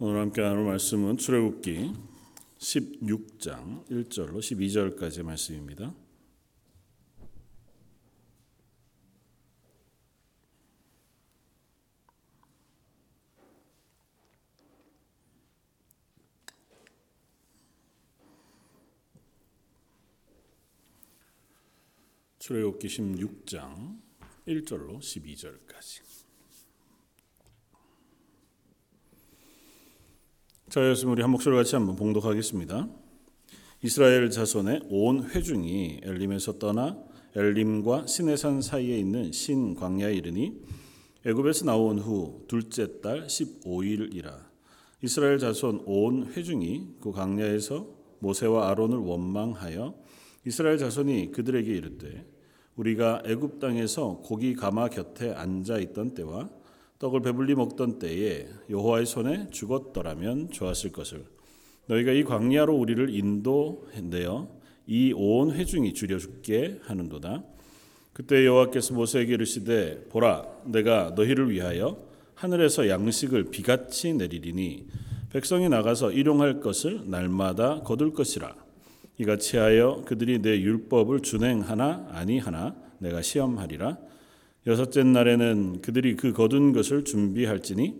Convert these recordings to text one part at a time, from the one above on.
오늘 함께 나눌 말씀은 출애굽기 16장 1절로 12절까지의 말씀입니다. 출애굽기 16장 1절로 12절까지. 자, 여러분 우리 한 목소리 같이 한번 봉독하겠습니다. 이스라엘 자손의 온 회중이 엘림에서 떠나 엘림과 시내산 사이에 있는 신 광야에 이르니 애굽에서 나온 후 둘째 달 15일이라 이스라엘 자손 온 회중이 그 광야에서 모세와 아론을 원망하여 이스라엘 자손이 그들에게 이르되 우리가 애굽 땅에서 고기 가마 곁에 앉아 있던 때와 떡을 배불리 먹던 때에 여호와의 손에 죽었더라면 좋았을 것을. 너희가 이 광야로 우리를 인도내어 이온 회중이 줄여 죽게 하는도다. 그때 여호와께서 모세에게 이르시되 보라 내가 너희를 위하여 하늘에서 양식을 비같이 내리리니 백성이 나가서 일용할 것을 날마다 거둘 것이라. 이같이 하여 그들이 내 율법을 준행하나 아니하나 내가 시험하리라 여섯째 날에는 그들이 그 거둔 것을 준비할지니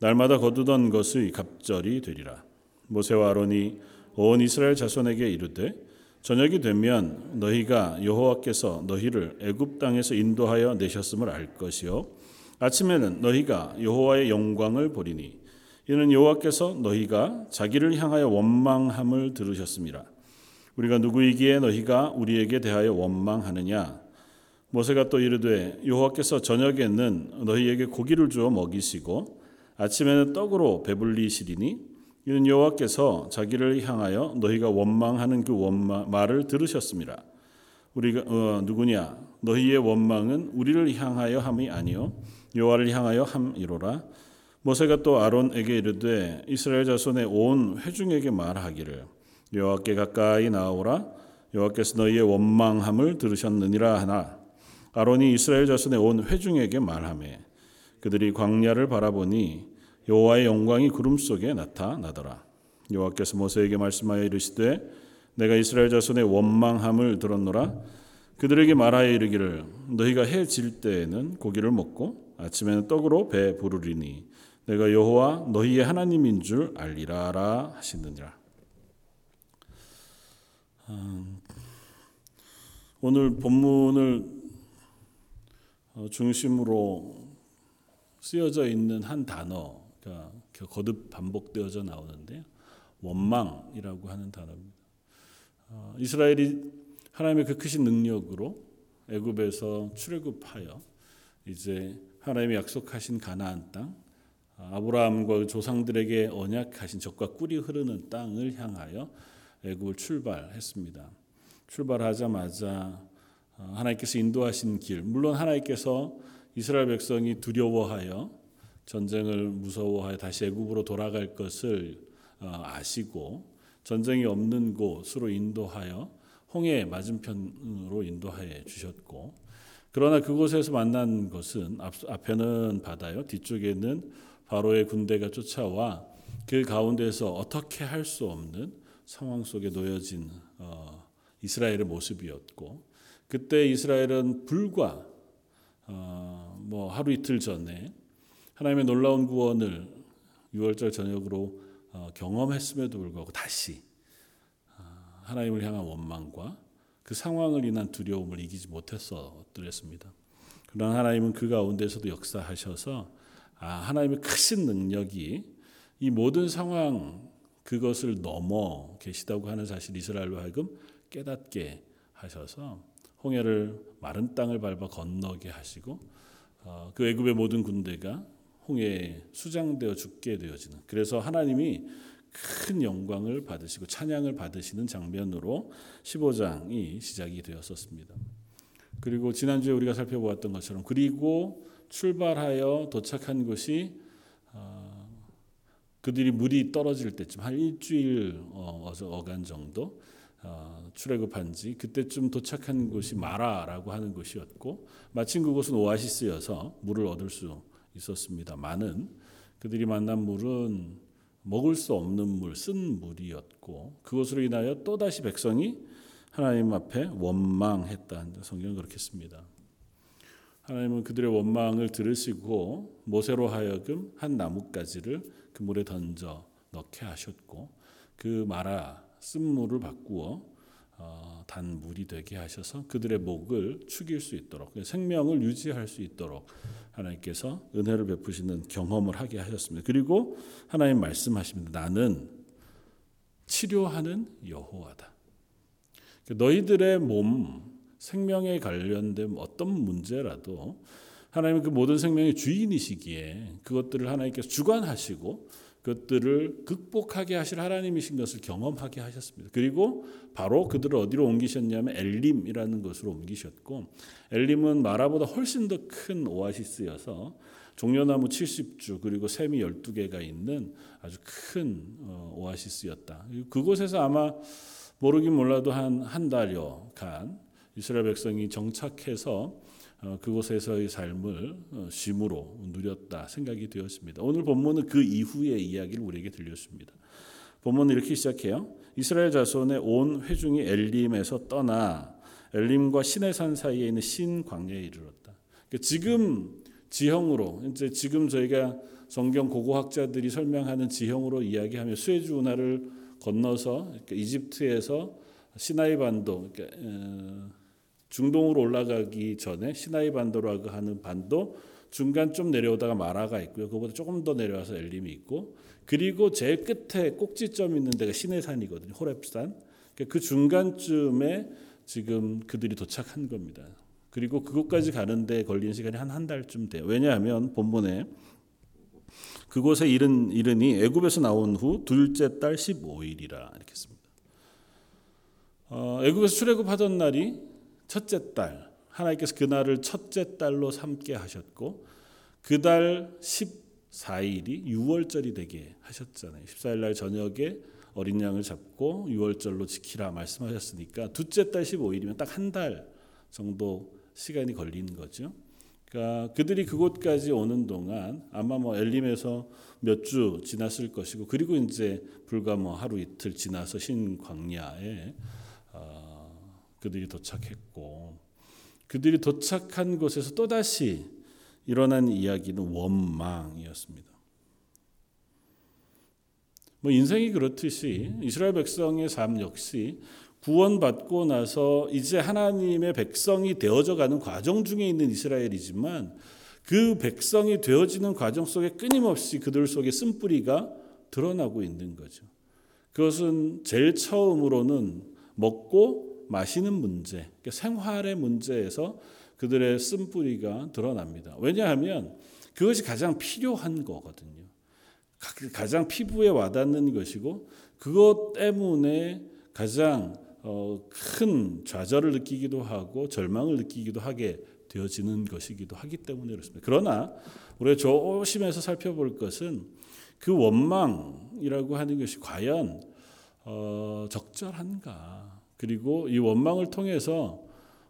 날마다 거두던 것의 갑절이 되리라 모세와 아론이 온 이스라엘 자손에게 이르되 저녁이 되면 너희가 여호와께서 너희를 애굽 땅에서 인도하여 내셨음을 알 것이요 아침에는 너희가 여호와의 영광을 보리니 이는 여호와께서 너희가 자기를 향하여 원망함을 들으셨습니다. 우리가 누구이기에 너희가 우리에게 대하여 원망하느냐? 모세가 또 이르되 여호와께서 저녁에는 너희에게 고기를 주어 먹이시고 아침에는 떡으로 배불리시리니 이는 여호와께서 자기를 향하여 너희가 원망하는 그 원망 말을 들으셨습니다. 우리가 어, 누구냐? 너희의 원망은 우리를 향하여 함이 아니요 여호와를 향하여 함이로라. 모세가 또 아론에게 이르되 이스라엘 자손의 온 회중에게 말하기를 여호와께 가까이 나오라 여호와께서 너희의 원망함을 들으셨느니라 하나 아론이 이스라엘 자손의 온 회중에게 말하매 그들이 광야를 바라보니 여호와의 영광이 구름 속에 나타나더라. 여호와께서 모세에게 말씀하여 이르시되 내가 이스라엘 자손의 원망함을 들었노라. 그들에게 말하여 이르기를 너희가 해 질 때에는 고기를 먹고 아침에는 떡으로 배 부르리니 내가 여호와 너희의 하나님인 줄 알리라라 하시느니라. 음, 오늘 본문을 어, 중심으로 쓰여져 있는 한 단어가 거듭 반복되어져 나오는데요. 원망이라고 하는 단어입니다. 어, 이스라엘이 하나님의 그 크신 능력으로 애굽에서 출애굽하여 이제 하나님이 약속하신 가나안 땅, 아브라함과 그 조상들에게 언약하신 적과 꿀이 흐르는 땅을 향하여 애굽을 출발했습니다. 출발하자마자 어, 하나님께서 인도하신 길, 물론 하나님께서 이스라엘 백성이 두려워하여 전쟁을 무서워하여 다시 애굽으로 돌아갈 것을 어, 아시고 전쟁이 없는 곳으로 인도하여 홍해 맞은편으로 인도하여 주셨고 그러나 그곳에서 만난 것은 앞에는 바다요 뒤쪽에는 바로의 군대가 쫓아와 그 가운데서 어떻게 할 수 없는 상황 속에 놓여진 어, 이스라엘의 모습이었고 그때 이스라엘은 불과 어, 뭐 하루 이틀 전에 하나님의 놀라운 구원을 6월절 저녁으로 어, 경험했음에도 불구하고 다시 어, 하나님을 향한 원망과 그 상황을 인한 두려움을 이기지 못했었더랬습니다. 그러나 하나님은 그 가운데서도 역사하셔서 아, 하나님의 크신 능력이 이 모든 상황 그것을 넘어 계시다고 하는 사실 이스라엘로 하여금 깨닫게 하셔서 홍해를 마른 땅을 밟아 건너게 하시고 어, 그 애굽의 모든 군대가 홍해에 수장되어 죽게 되어지는 그래서 하나님이 큰 영광을 받으시고 찬양을 받으시는 장면으로 15장이 시작이 되었었습니다. 그리고 지난주에 우리가 살펴보았던 것처럼 그리고 출발하여 도착한 곳이 어, 그들이 물이 떨어질 때쯤 한 일주일 어, 어간 정도 어, 출애굽한 지 그때쯤 도착한 곳이 마라라고 하는 곳이었고 마침 그곳은 오아시스여서 물을 얻을 수 있었습니다. 많은 그들이 만난 물은 먹을 수 없는 물, 쓴 물이었고 그것으로 인하여 또다시 백성이 하나님 앞에 원망했다. 성경은 그렇게 씁니다. 하나님은 그들의 원망을 들으시고 모세로 하여금 한 나뭇가지를 그 물에 던져 넣게 하셨고 그 마라 쓴물을 바꾸어 어, 단 물이 되게 하셔서 그들의 목을 축일 수 있도록 생명을 유지할 수 있도록 하나님께서 은혜를 베푸시는 경험을 하게 하셨습니다. 그리고 하나님 말씀하십니다. 나는 치료하는 여호와다. 너희들의 몸 생명에 관련된 어떤 문제라도 하나님은 그 모든 생명의 주인이시기에 그것들을 하나님께서 주관하시고 그것들을 극복하게 하실 하나님이신 것을 경험하게 하셨습니다. 그리고 바로 그들을 어디로 옮기셨냐면 엘림이라는 곳으로 옮기셨고 엘림은 마라보다 훨씬 더 큰 오아시스여서 종려나무 70주 그리고 샘이 12개가 있는 아주 큰 어, 오아시스였다. 그곳에서 아마 모르긴 몰라도 한 한 달여 간 이스라엘 백성이 정착해서 어, 그곳에서의 삶을 어, 쉼으로 누렸다 생각이 되었습니다. 오늘 본문은 그 이후의 이야기를 우리에게 들렸습니다. 본문은 이렇게 시작해요. 이스라엘 자손의 온 회중이 엘림에서 떠나 엘림과 시내산 사이에 있는 신 광야에 이르렀다. 그러니까 지금 지형으로 이제 지금 저희가 성경 고고학자들이 설명하는 지형으로 이야기하며 수에즈 운하를 건너서 그러니까 이집트에서 시나이 반도 그러니까 중동으로 올라가기 전에 시나이 반도라고 하는 반도 중간 좀 내려오다가 마라가 있고요. 그보다 조금 더 내려와서 엘림이 있고 그리고 제일 끝에 꼭지점 있는 데가 시내산이거든요. 호렙산. 그러니까 그 중간쯤에 지금 그들이 도착한 겁니다. 그리고 그곳까지 가는데 걸린 시간이 한 한 달쯤 돼요. 왜냐하면 본문에 그곳에 이른 이르니 애굽에서 나온 후 둘째 달 15일이라 이렇게 씁니다. 어, 애굽에서 출애굽하던 날이 첫째 달 하나님께서 그 날을 첫째 달로 삼게 하셨고 그 달 14일이 6월절이 되게 하셨잖아요. 14일 날 저녁에 어린 양을 잡고 6월절로 지키라 말씀하셨으니까 둘째 달 15일이면 딱 한 달 정도 시간이 걸리는 거죠. 그러니까 그들이 그곳까지 오는 동안 아마 뭐 엘림에서 몇 주 지났을 것이고 그리고 이제 불과 뭐 하루 이틀 지나서 신광야에 어, 그들이 도착했고 그들이 도착한 곳에서 또다시 일어난 이야기는 원망이었습니다. 뭐 인생이 그렇듯이 이스라엘 백성의 삶 역시 구원받고 나서 이제 하나님의 백성이 되어져 가는 과정 중에 있는 이스라엘이지만 그 백성이 되어지는 과정 속에 끊임없이 그들 속에 쓴뿌리가 드러나고 있는 거죠. 그것은 제일 처음으로는 먹고 마시는 문제, 그러니까 생활의 문제에서 그들의 쓴뿌리가 드러납니다. 왜냐하면 그것이 가장 필요한 거거든요. 가장 피부에 와닿는 것이고 그것 때문에 가장 어, 큰 좌절을 느끼기도 하고 절망을 느끼기도 하게 되어지는 것이기도 하기 때문에 그렇습니다. 그러나 우리가 조심해서 살펴볼 것은 그 원망이라고 하는 것이 과연 어, 적절한가? 그리고 이 원망을 통해서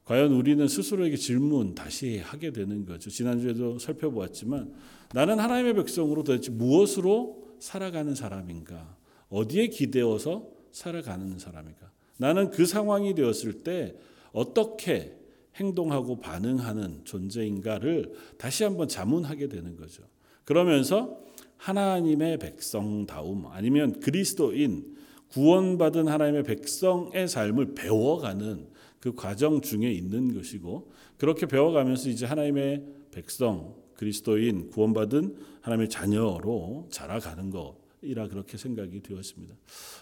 과연 우리는 스스로에게 질문 다시 하게 되는 거죠. 지난주에도 살펴보았지만 나는 하나님의 백성으로 도대체 무엇으로 살아가는 사람인가? 어디에 기대어서 살아가는 사람인가? 나는 그 상황이 되었을 때 어떻게 행동하고 반응하는 존재인가를 다시 한번 자문하게 되는 거죠. 그러면서 하나님의 백성다움 아니면 그리스도인 구원받은 하나님의 백성의 삶을 배워가는 그 과정 중에 있는 것이고 그렇게 배워가면서 이제 하나님의 백성 그리스도인 구원받은 하나님의 자녀로 자라가는 것이라 그렇게 생각이 되었습니다.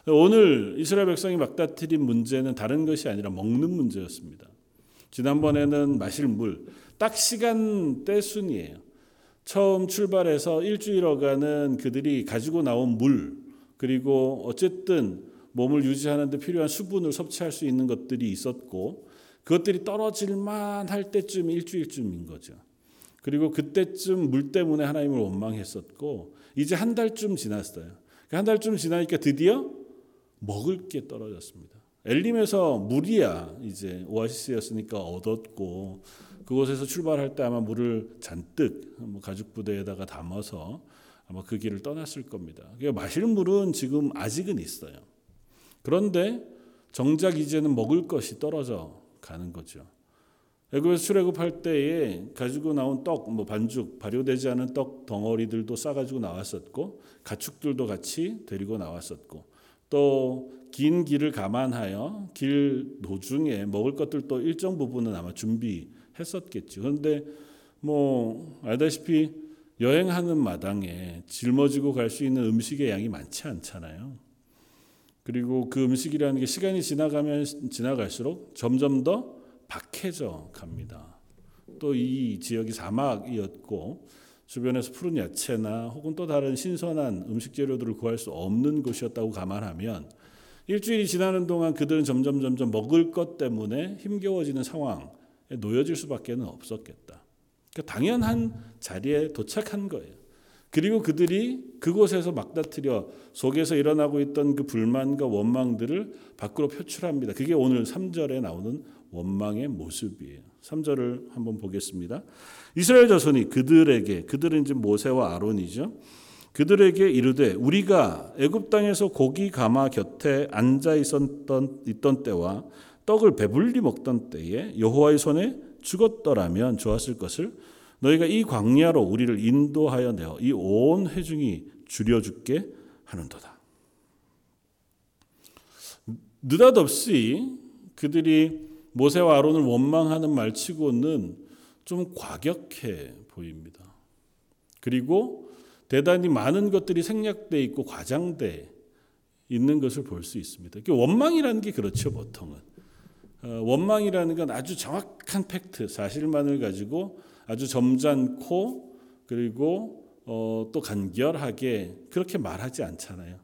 오늘 이스라엘 백성이 막다트린 문제는 다른 것이 아니라 먹는 문제였습니다. 지난번에는 마실 물, 딱 시간대 순이에요. 처음 출발해서 일주일 어가는 그들이 가지고 나온 물, 그리고 어쨌든 몸을 유지하는 데 필요한 수분을 섭취할 수 있는 것들이 있었고 그것들이 떨어질만 할 때쯤 일주일쯤인 거죠. 그리고 그때쯤 물 때문에 하나님을 원망했었고 이제 한 달쯤 지났어요. 그한 달쯤 지나니까 드디어 먹을 게 떨어졌습니다. 엘림에서 물이야 이제 오아시스였으니까 얻었고 그곳에서 출발할 때 아마 물을 잔뜩 뭐 가죽 부대에다가 담아서 아마 그 길을 떠났을 겁니다. 그러니까 마실 물은 지금 아직은 있어요. 그런데 정작 이제는 먹을 것이 떨어져 가는 거죠. 애굽에서 출애굽할 때에 가지고 나온 떡, 뭐 반죽, 발효되지 않은 떡 덩어리들도 싸가지고 나왔었고 가축들도 같이 데리고 나왔었고 또 긴 길을 감안하여 길 도중에 먹을 것들도 일정 부분은 아마 준비했었겠죠. 그런데 뭐 알다시피 여행하는 마당에 짊어지고 갈 수 있는 음식의 양이 많지 않잖아요. 그리고 그 음식이라는 게 시간이 지나가면 지나갈수록 점점 더 박해져 갑니다. 또 이 지역이 사막이었고 주변에서 푸른 야채나 혹은 또 다른 신선한 음식 재료들을 구할 수 없는 곳이었다고 감안하면 일주일이 지나는 동안 그들은 점점 점점 먹을 것 때문에 힘겨워지는 상황에 놓여질 수밖에 없었겠다. 그러니까 당연한 자리에 도착한 거예요. 그리고 그들이 그곳에서 막다트려 속에서 일어나고 있던 그 불만과 원망들을 밖으로 표출합니다. 그게 오늘 3절에 나오는 원망의 모습이에요. 3절을 한번 보겠습니다. 이스라엘 자손이 그들에게 그들은 이제 모세와 아론이죠. 그들에게 이르되 우리가 애굽 땅에서 고기 가마 곁에 앉아 있었던 있던 때와 떡을 배불리 먹던 때에 여호와의 손에 죽었더라면 좋았을 것을 너희가 이 광야로 우리를 인도하여 내어 이 온 회중이 줄여 죽게 하는도다. 느닷없이 그들이 모세와 아론을 원망하는 말치고는 좀 과격해 보입니다. 그리고 대단히 많은 것들이 생략돼 있고 과장돼 있는 것을 볼 수 있습니다. 원망이라는 게 그렇죠, 보통은. 어, 원망이라는 건 아주 정확한 팩트, 사실만을 가지고 아주 점잖고 그리고 어, 또 간결하게 그렇게 말하지 않잖아요.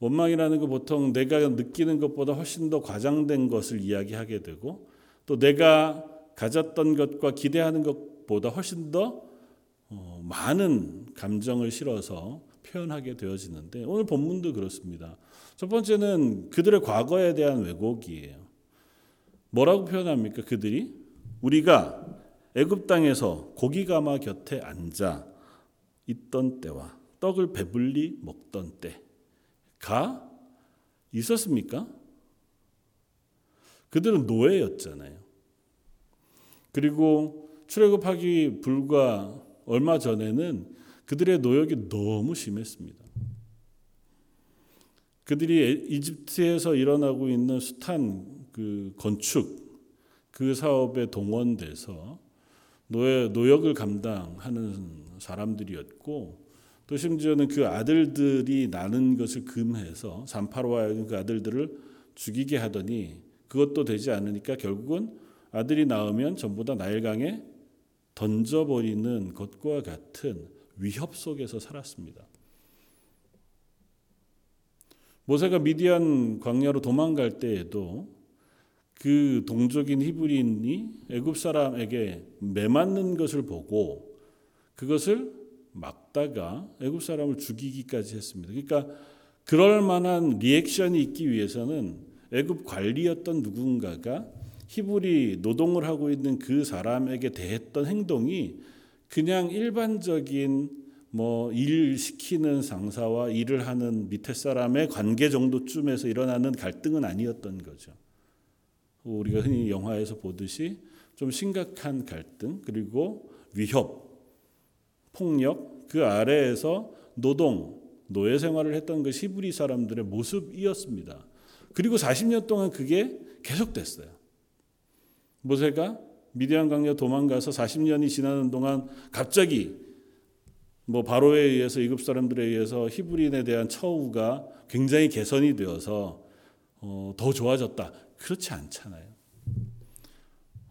원망이라는 거 보통 내가 느끼는 것보다 훨씬 더 과장된 것을 이야기하게 되고 또 내가 가졌던 것과 기대하는 것보다 훨씬 더 어, 많은 감정을 실어서 표현하게 되어지는데 오늘 본문도 그렇습니다. 첫 번째는 그들의 과거에 대한 왜곡이에요. 뭐라고 표현합니까? 그들이 우리가 애굽 땅에서 고기 가마 곁에 앉아 있던 때와 떡을 배불리 먹던 때가 있었습니까? 그들은 노예였잖아요. 그리고 출애굽하기 불과 얼마 전에는 그들의 노역이 너무 심했습니다. 그들이 이집트에서 일어나고 있는 숱한 그 건축 그 사업에 동원돼서 노예, 노역을 감당하는 사람들이었고 또 심지어는 그 아들들이 나는 것을 금해서 산파로와 그 아들들을 죽이게 하더니 그것도 되지 않으니까 결국은 아들이 낳으면 전부 다 나일강에 던져버리는 것과 같은 위협 속에서 살았습니다. 모세가 미디안 광야로 도망갈 때에도 그 동족인 히브리인이 애굽 사람에게 매맞는 것을 보고 그것을 막다가 애굽 사람을 죽이기까지 했습니다. 그러니까 그럴 만한 리액션이 있기 위해서는 애굽 관리였던 누군가가 히브리 노동을 하고 있는 그 사람에게 대했던 행동이 그냥 일반적인 뭐 일 시키는 상사와 일을 하는 밑에 사람의 관계 정도쯤에서 일어나는 갈등은 아니었던 거죠. 우리가 흔히 영화에서 보듯이 좀 심각한 갈등 그리고 위협, 폭력 그 아래에서 노동, 노예 생활을 했던 그 히브리 사람들의 모습이었습니다. 그리고 40년 동안 그게 계속됐어요. 모세가 미디안 강야 도망가서 40년이 지나는 동안 갑자기 뭐 바로에 의해서 이굽 사람들에 의해서 히브리인에 대한 처우가 굉장히 개선이 되어서 어, 더 좋아졌다. 그렇지 않잖아요.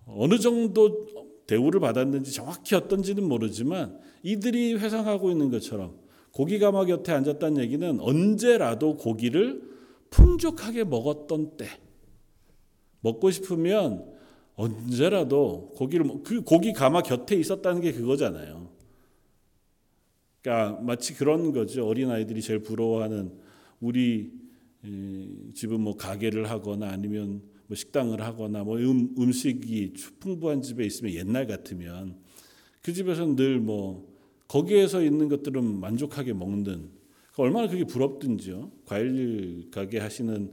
어느 정도 대우를 받았는지 정확히 어떤지는 모르지만 이들이 회상하고 있는 것처럼 고기 가마 곁에 앉았다는 얘기는 언제라도 고기를 풍족하게 먹었던 때 먹고 싶으면 언제라도 고기를 그 고기 가마 곁에 있었다는 게 그거잖아요. 그러니까 마치 그런 거죠. 어린 아이들이 제일 부러워하는 우리 집은 뭐 가게를 하거나 아니면 뭐 식당을 하거나 뭐 음, 음식이 풍부한 집에 있으면 옛날 같으면 그 집에서는 늘 뭐 거기에서 있는 것들은 만족하게 먹는 그러니까 얼마나 그게 부럽든지요. 과일 가게 하시는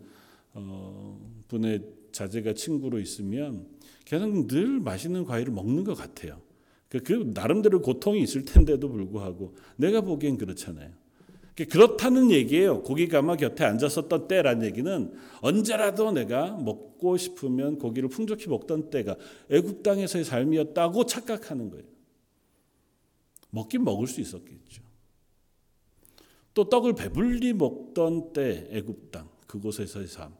어, 분의 자제가 친구로 있으면 걔는 늘 맛있는 과일을 먹는 것 같아요. 그, 그 나름대로 고통이 있을 텐데도 불구하고 내가 보기엔 그렇잖아요. 그렇다는 얘기예요. 고기 가마 곁에 앉았었던 때란 얘기는 언제라도 내가 먹고 싶으면 고기를 풍족히 먹던 때가 애굽 땅에서의 삶이었다고 착각하는 거예요. 먹긴 먹을 수 있었겠죠. 또 떡을 배불리 먹던 때 애굽 땅 그곳에서의 삶.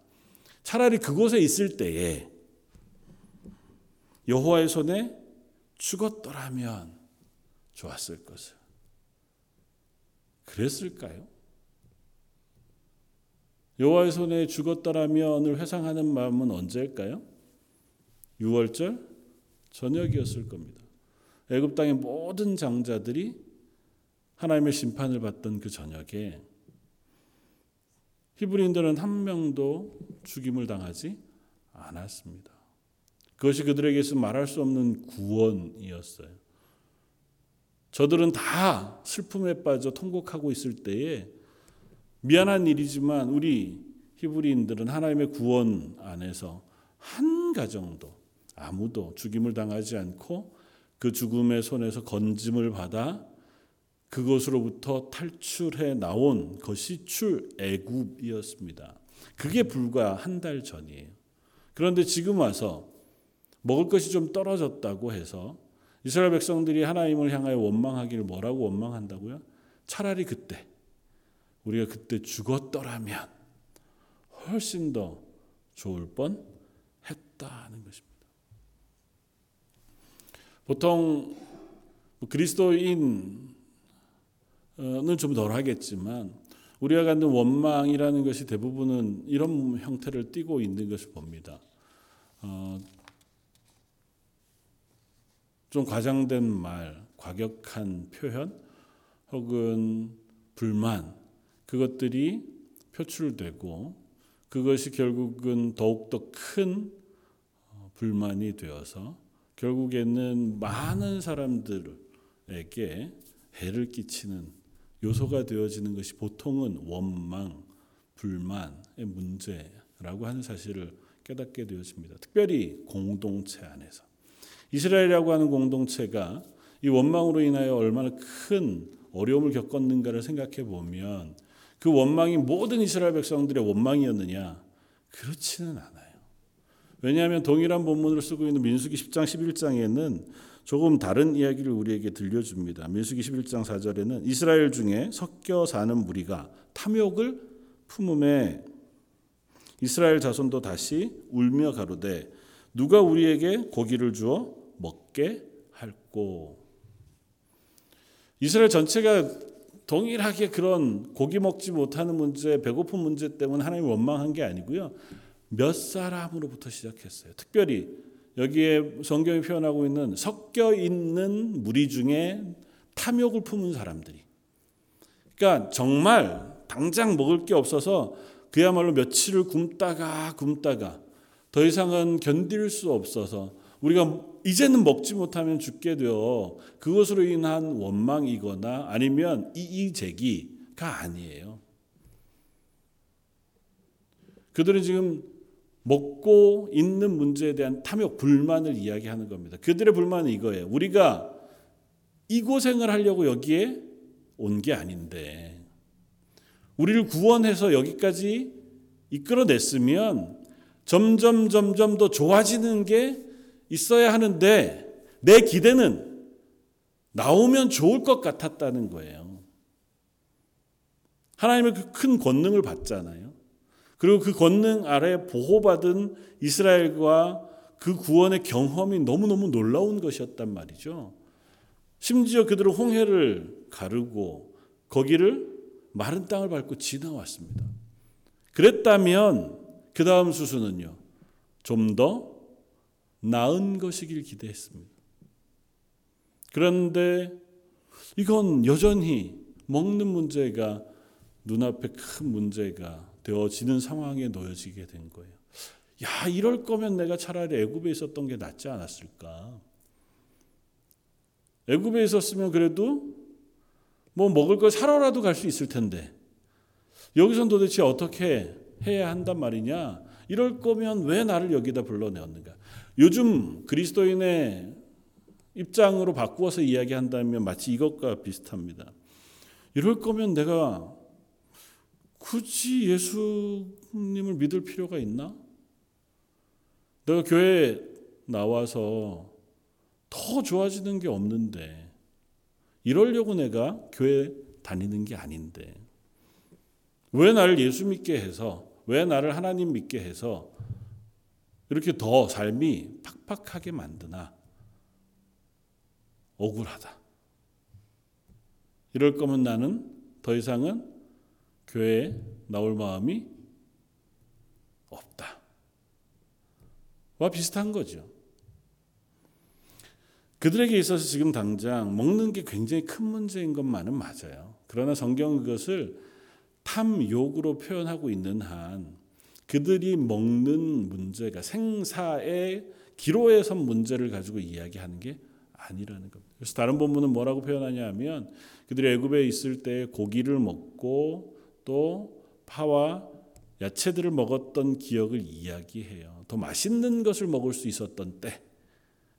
차라리 그곳에 있을 때에 여호와의 손에 죽었더라면 좋았을 것을. 그랬을까요? 여호와의 손에 죽었더라면을 회상하는 마음은 언제일까요? 6월절 저녁이었을 겁니다. 애굽 땅의 모든 장자들이 하나님의 심판을 받던 그 저녁에 히브리인들은 한 명도 죽임을 당하지 않았습니다. 그것이 그들에게서 말할 수 없는 구원이었어요. 저들은 다 슬픔에 빠져 통곡하고 있을 때에 미안한 일이지만 우리 히브리인들은 하나님의 구원 안에서 한 가정도 아무도 죽임을 당하지 않고 그 죽음의 손에서 건짐을 받아 그것으로부터 탈출해 나온 것이 출애굽이었습니다. 그게 불과 한 달 전이에요. 그런데 지금 와서 먹을 것이 좀 떨어졌다고 해서 이스라엘 백성들이 하나님을 향하여 원망하기를 뭐라고 원망한다고요? 차라리 그때 우리가 그때 죽었더라면 훨씬 더 좋을 뻔 했다는 것입니다. 보통 뭐 그리스도인은 좀 덜 하겠지만 우리가 갖는 원망이라는 것이 대부분은 이런 형태를 띠고 있는 것을 봅니다. 어, 좀 과장된 말, 과격한 표현 혹은 불만 그것들이 표출되고 그것이 결국은 더욱더 큰 어, 불만이 되어서 결국에는 많은 사람들에게 해를 끼치는 요소가 되어지는 것이 보통은 원망, 불만의 문제라고 하는 사실을 깨닫게 되어집니다. 특별히 공동체 안에서. 이스라엘이라고 하는 공동체가 이 원망으로 인하여 얼마나 큰 어려움을 겪었는가를 생각해 보면 그 원망이 모든 이스라엘 백성들의 원망이었느냐? 그렇지는 않아요. 왜냐하면 동일한 본문을 쓰고 있는 민수기 10장 11장에는 조금 다른 이야기를 우리에게 들려줍니다. 민수기 11장 4절에는 이스라엘 중에 섞여 사는 무리가 탐욕을 품음에 이스라엘 자손도 다시 울며 가로되 누가 우리에게 고기를 주어 먹게 할고 이스라엘 전체가 동일하게 그런 고기 먹지 못하는 문제, 배고픈 문제 때문에 하나님 원망한 게 아니고요. 몇 사람으로부터 시작했어요. 특별히 여기에 성경이 표현하고 있는 섞여 있는 무리 중에 탐욕을 품은 사람들이. 그러니까 정말 당장 먹을 게 없어서 그야말로 며칠을 굶다가 굶다가 더 이상은 견딜 수 없어서 우리가 이제는 먹지 못하면 죽게 되어 그것으로 인한 원망이거나 아니면 이의제기가 아니에요. 그들은 지금 먹고 있는 문제에 대한 탐욕, 불만을 이야기하는 겁니다. 그들의 불만은 이거예요. 우리가 이 고생을 하려고 여기에 온 게 아닌데, 우리를 구원해서 여기까지 이끌어냈으면 점점 점점 더 좋아지는 게 있어야 하는데 내 기대는 나오면 좋을 것 같았다는 거예요. 하나님의 그 큰 권능을 받잖아요. 그리고 그 권능 아래 보호받은 이스라엘과 그 구원의 경험이 너무너무 놀라운 것이었단 말이죠. 심지어 그들은 홍해를 가르고 거기를 마른 땅을 밟고 지나왔습니다. 그랬다면 그 다음 수순은요. 좀 더 나은 것이길 기대했습니다. 그런데 이건 여전히 먹는 문제가 눈앞에 큰 문제가 되어지는 상황에 놓여지게 된 거예요. 야, 이럴 거면 내가 차라리 애굽에 있었던 게 낫지 않았을까? 애굽에 있었으면 그래도 뭐 먹을 걸 사러라도 갈 수 있을 텐데 여기선 도대체 어떻게 해야 한단 말이냐? 이럴 거면 왜 나를 여기다 불러내었는가? 요즘 그리스도인의 입장으로 바꾸어서 이야기한다면 마치 이것과 비슷합니다. 이럴 거면 내가 굳이 예수님을 믿을 필요가 있나? 내가 교회 나와서 더 좋아지는 게 없는데 이러려고 내가 교회 다니는 게 아닌데 왜 나를 예수 믿게 해서 왜 나를 하나님 믿게 해서 이렇게 더 삶이 팍팍하게 만드나 억울하다. 이럴 거면 나는 더 이상은 교회에 나올 마음이 없다. 와 비슷한 거죠. 그들에게 있어서 지금 당장 먹는 게 굉장히 큰 문제인 것만은 맞아요. 그러나 성경은 그것을 탐욕으로 표현하고 있는 한 그들이 먹는 문제가 생사의 기로에 선 문제를 가지고 이야기하는 게 아니라는 겁니다. 그래서 다른 본문은 뭐라고 표현하냐 하면 그들이 애굽에 있을 때 고기를 먹고 또 파와 야채들을 먹었던 기억을 이야기해요. 더 맛있는 것을 먹을 수 있었던 때.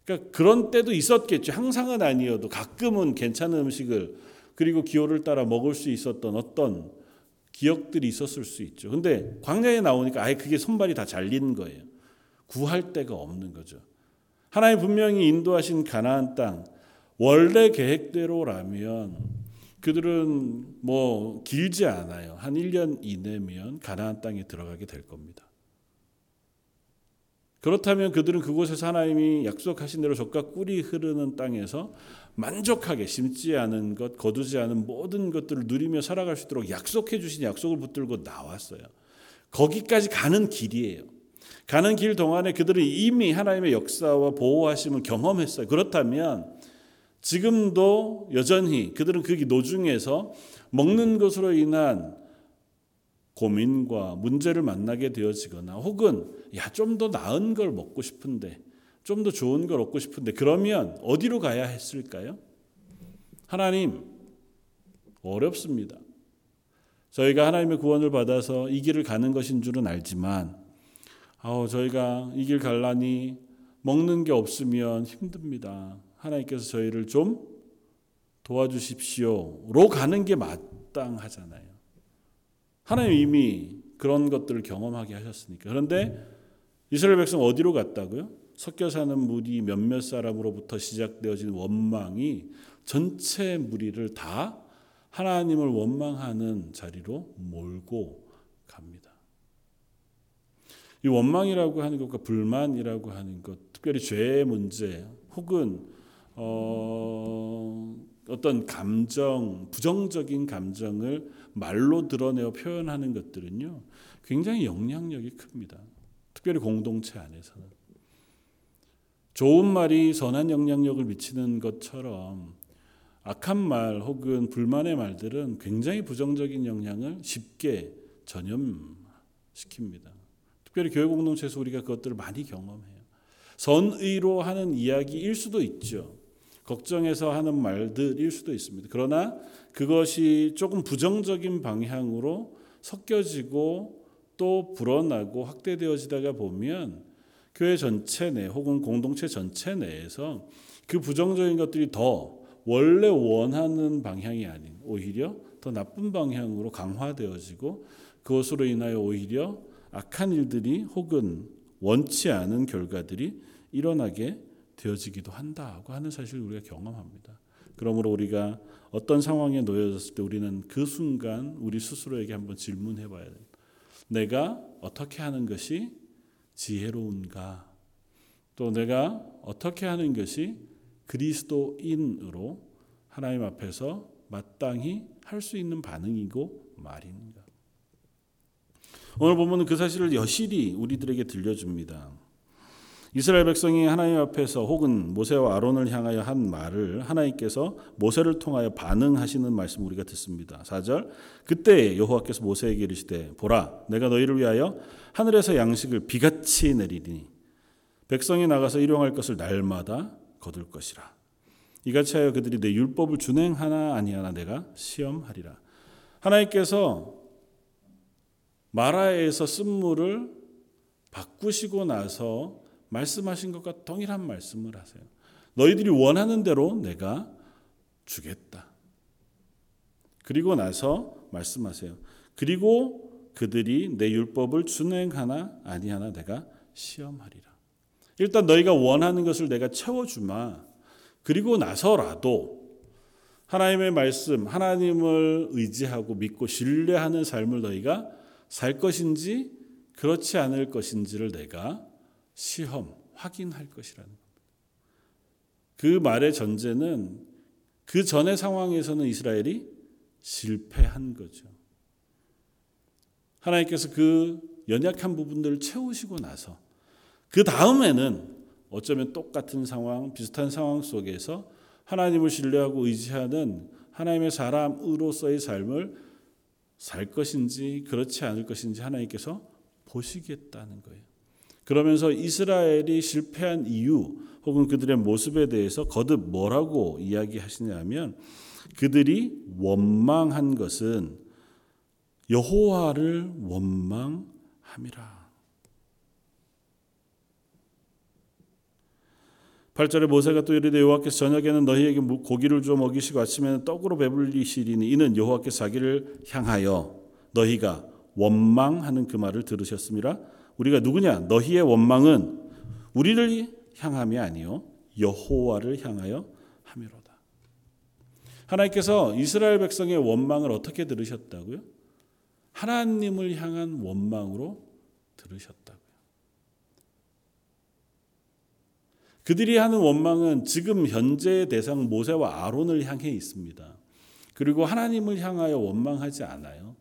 그러니까 그런 때도 있었겠죠. 항상은 아니어도 가끔은 괜찮은 음식을 그리고 기호를 따라 먹을 수 있었던 어떤 기억들이 있었을 수 있죠. 근데 광야에 나오니까 아예 그게 손발이 다 잘린 거예요. 구할 데가 없는 거죠. 하나님 분명히 인도하신 가나안 땅 원래 계획대로라면 그들은 뭐 길지 않아요. 한 1년 이내면 가나안 땅에 들어가게 될 겁니다. 그렇다면 그들은 그곳에서 하나님이 약속하신 대로 젖과 꿀이 흐르는 땅에서 만족하게 심지 않은 것, 거두지 않은 모든 것들을 누리며 살아갈 수 있도록 약속해 주신 약속을 붙들고 나왔어요. 거기까지 가는 길이에요. 가는 길 동안에 그들은 이미 하나님의 역사와 보호하심을 경험했어요. 그렇다면 지금도 여전히 그들은 그 노중에서 먹는 것으로 인한 고민과 문제를 만나게 되어지거나 혹은 야 좀 더 나은 걸 먹고 싶은데 좀 더 좋은 걸 얻고 싶은데 그러면 어디로 가야 했을까요? 하나님 어렵습니다. 저희가 하나님의 구원을 받아서 이 길을 가는 것인 줄은 알지만 아우 저희가 이 길 갈라니 먹는 게 없으면 힘듭니다. 하나님께서 저희를 좀 도와주십시오로 가는 게 마땅하잖아요. 하나님 이미 그런 것들을 경험하게 하셨으니까. 그런데 이스라엘 백성 어디로 갔다고요? 섞여 사는 무리 몇몇 사람으로부터 시작되어진 원망이 전체 무리를 다 하나님을 원망하는 자리로 몰고 갑니다. 이 원망이라고 하는 것과 불만이라고 하는 것, 특별히 죄의 문제 혹은 어, 어떤 감정, 부정적인 감정을 말로 드러내어 표현하는 것들은요, 굉장히 영향력이 큽니다. 특별히 공동체 안에서는. 좋은 말이 선한 영향력을 미치는 것처럼 악한 말 혹은 불만의 말들은 굉장히 부정적인 영향을 쉽게 전염시킵니다. 특별히 교회 공동체에서 우리가 그것들을 많이 경험해요. 선의로 하는 이야기일 수도 있죠. 걱정해서 하는 말들일 수도 있습니다. 그러나 그것이 조금 부정적인 방향으로 섞여지고 또 불어나고 확대되어지다가 보면 교회 전체 내 혹은 공동체 전체 내에서 그 부정적인 것들이 더 원래 원하는 방향이 아닌 오히려 더 나쁜 방향으로 강화되어지고 그것으로 인하여 오히려 악한 일들이 혹은 원치 않은 결과들이 일어나게 되어지기도 한다고 하는 사실을 우리가 경험합니다. 그러므로 우리가 어떤 상황에 놓여졌을 때 우리는 그 순간 우리 스스로에게 한번 질문해 봐야 돼요. 내가 어떻게 하는 것이 지혜로운가? 또 내가 어떻게 하는 것이 그리스도인으로 하나님 앞에서 마땅히 할 수 있는 반응이고 말인가? 오늘 보면 그 사실을 여실히 우리들에게 들려줍니다. 이스라엘 백성이 하나님 앞에서 혹은 모세와 아론을 향하여 한 말을 하나님께서 모세를 통하여 반응하시는 말씀 우리가 듣습니다. 4절 그때 여호와께서 모세에게 이르시되 보라 내가 너희를 위하여 하늘에서 양식을 비같이 내리니 백성이 나가서 일용할 것을 날마다 거둘 것이라. 이같이 하여 그들이 내 율법을 준행하나 아니하나 내가 시험하리라. 하나님께서 마라에서 쓴물을 바꾸시고 나서 말씀하신 것과 동일한 말씀을 하세요. 너희들이 원하는 대로 내가 주겠다. 그리고 나서 말씀하세요. 그리고 그들이 내 율법을 준행하나 아니하나 내가 시험하리라. 일단 너희가 원하는 것을 내가 채워주마. 그리고 나서라도 하나님의 말씀, 하나님을 의지하고 믿고 신뢰하는 삶을 너희가 살 것인지 그렇지 않을 것인지를 내가 시험, 확인할 것이라는 겁니다. 그 말의 전제는 그 전의 상황에서는 이스라엘이 실패한 거죠. 하나님께서 그 연약한 부분들을 채우시고 나서 그 다음에는 어쩌면 똑같은 상황, 비슷한 상황 속에서 하나님을 신뢰하고 의지하는 하나님의 사람으로서의 삶을 살 것인지 그렇지 않을 것인지 하나님께서 보시겠다는 거예요. 그러면서 이스라엘이 실패한 이유 혹은 그들의 모습에 대해서 거듭 뭐라고 이야기하시냐면 그들이 원망한 것은 여호와를 원망함이라. 8절에 모세가 또 이르되 여호와께서 저녁에는 너희에게 고기를 줘 먹이시고 아침에는 떡으로 배불리시리니 이는 여호와께서 자기를 향하여 너희가 원망하는 그 말을 들으셨습니다. 우리가 누구냐? 너희의 원망은 우리를 향함이 아니요 여호와를 향하여 함이로다. 하나님께서 이스라엘 백성의 원망을 어떻게 들으셨다고요? 하나님을 향한 원망으로 들으셨다고요. 그들이 하는 원망은 지금 현재의 대상 모세와 아론을 향해 있습니다. 그리고 하나님을 향하여 원망하지 않아요.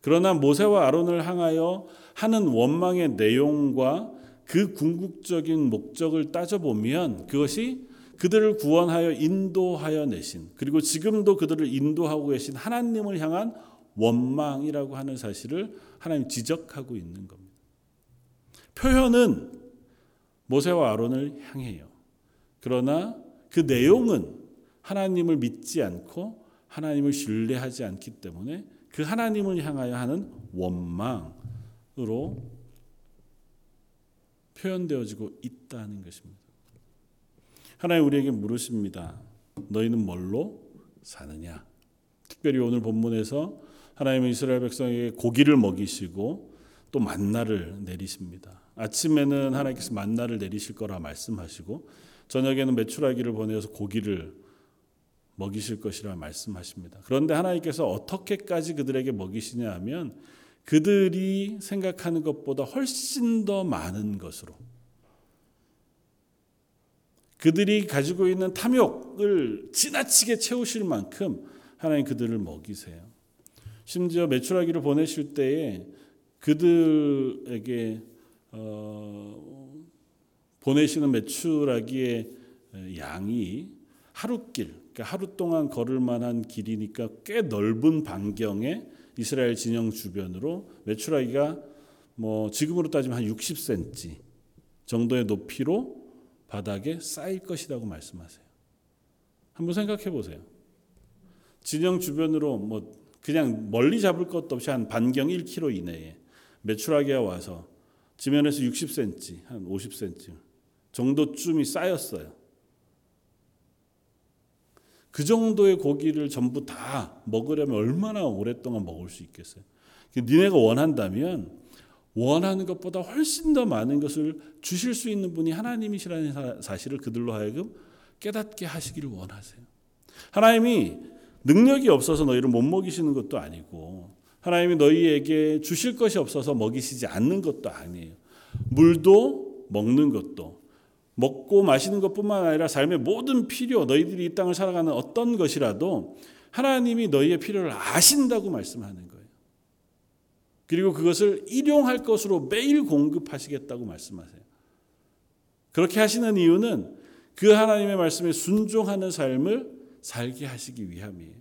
그러나 모세와 아론을 향하여 하는 원망의 내용과 그 궁극적인 목적을 따져보면 그것이 그들을 구원하여 인도하여 내신 그리고 지금도 그들을 인도하고 계신 하나님을 향한 원망이라고 하는 사실을 하나님 지적하고 있는 겁니다. 표현은 모세와 아론을 향해요. 그러나 그 내용은 하나님을 믿지 않고 하나님을 신뢰하지 않기 때문에 그 하나님을 향하여 하는 원망으로 표현되어지고 있다는 것입니다. 하나님 우리에게 물으십니다. 너희는 뭘로 사느냐? 특별히 오늘 본문에서 하나님은 이스라엘 백성에게 고기를 먹이시고 또 만나를 내리십니다. 아침에는 하나님께서 만나를 내리실 거라 말씀하시고 저녁에는 메추라기를 보내서 고기를 먹이실 것이라 말씀하십니다. 그런데 하나님께서 어떻게까지 그들에게 먹이시냐 하면 그들이 생각하는 것보다 훨씬 더 많은 것으로 그들이 가지고 있는 탐욕을 지나치게 채우실 만큼 하나님 그들을 먹이세요. 심지어 메추라기를 보내실 때에 그들에게 어, 보내시는 메추라기의 양이 하루길, 그러니까 하루 동안 걸을 만한 길이니까 꽤 넓은 반경에 이스라엘 진영 주변으로 메추라기가 뭐 지금으로 따지면 한 60cm 정도의 높이로 바닥에 쌓일 것이라고 말씀하세요. 한번 생각해 보세요. 진영 주변으로 뭐 그냥 멀리 잡을 것도 없이 한 반경 1km 이내에 메추라기가 와서 지면에서 60cm, 한 50cm 정도쯤이 쌓였어요. 그 정도의 고기를 전부 다 먹으려면 얼마나 오랫동안 먹을 수 있겠어요? 니네가 원한다면 원하는 것보다 훨씬 더 많은 것을 주실 수 있는 분이 하나님이시라는 사실을 그들로 하여금 깨닫게 하시기를 원하세요. 하나님이 능력이 없어서 너희를 못 먹이시는 것도 아니고 하나님이 너희에게 주실 것이 없어서 먹이시지 않는 것도 아니에요. 물도 먹는 것도 먹고 마시는 것뿐만 아니라 삶의 모든 필요 너희들이 이 땅을 살아가는 어떤 것이라도 하나님이 너희의 필요를 아신다고 말씀하는 거예요. 그리고 그것을 일용할 것으로 매일 공급하시겠다고 말씀하세요. 그렇게 하시는 이유는 그 하나님의 말씀에 순종하는 삶을 살게 하시기 위함이에요.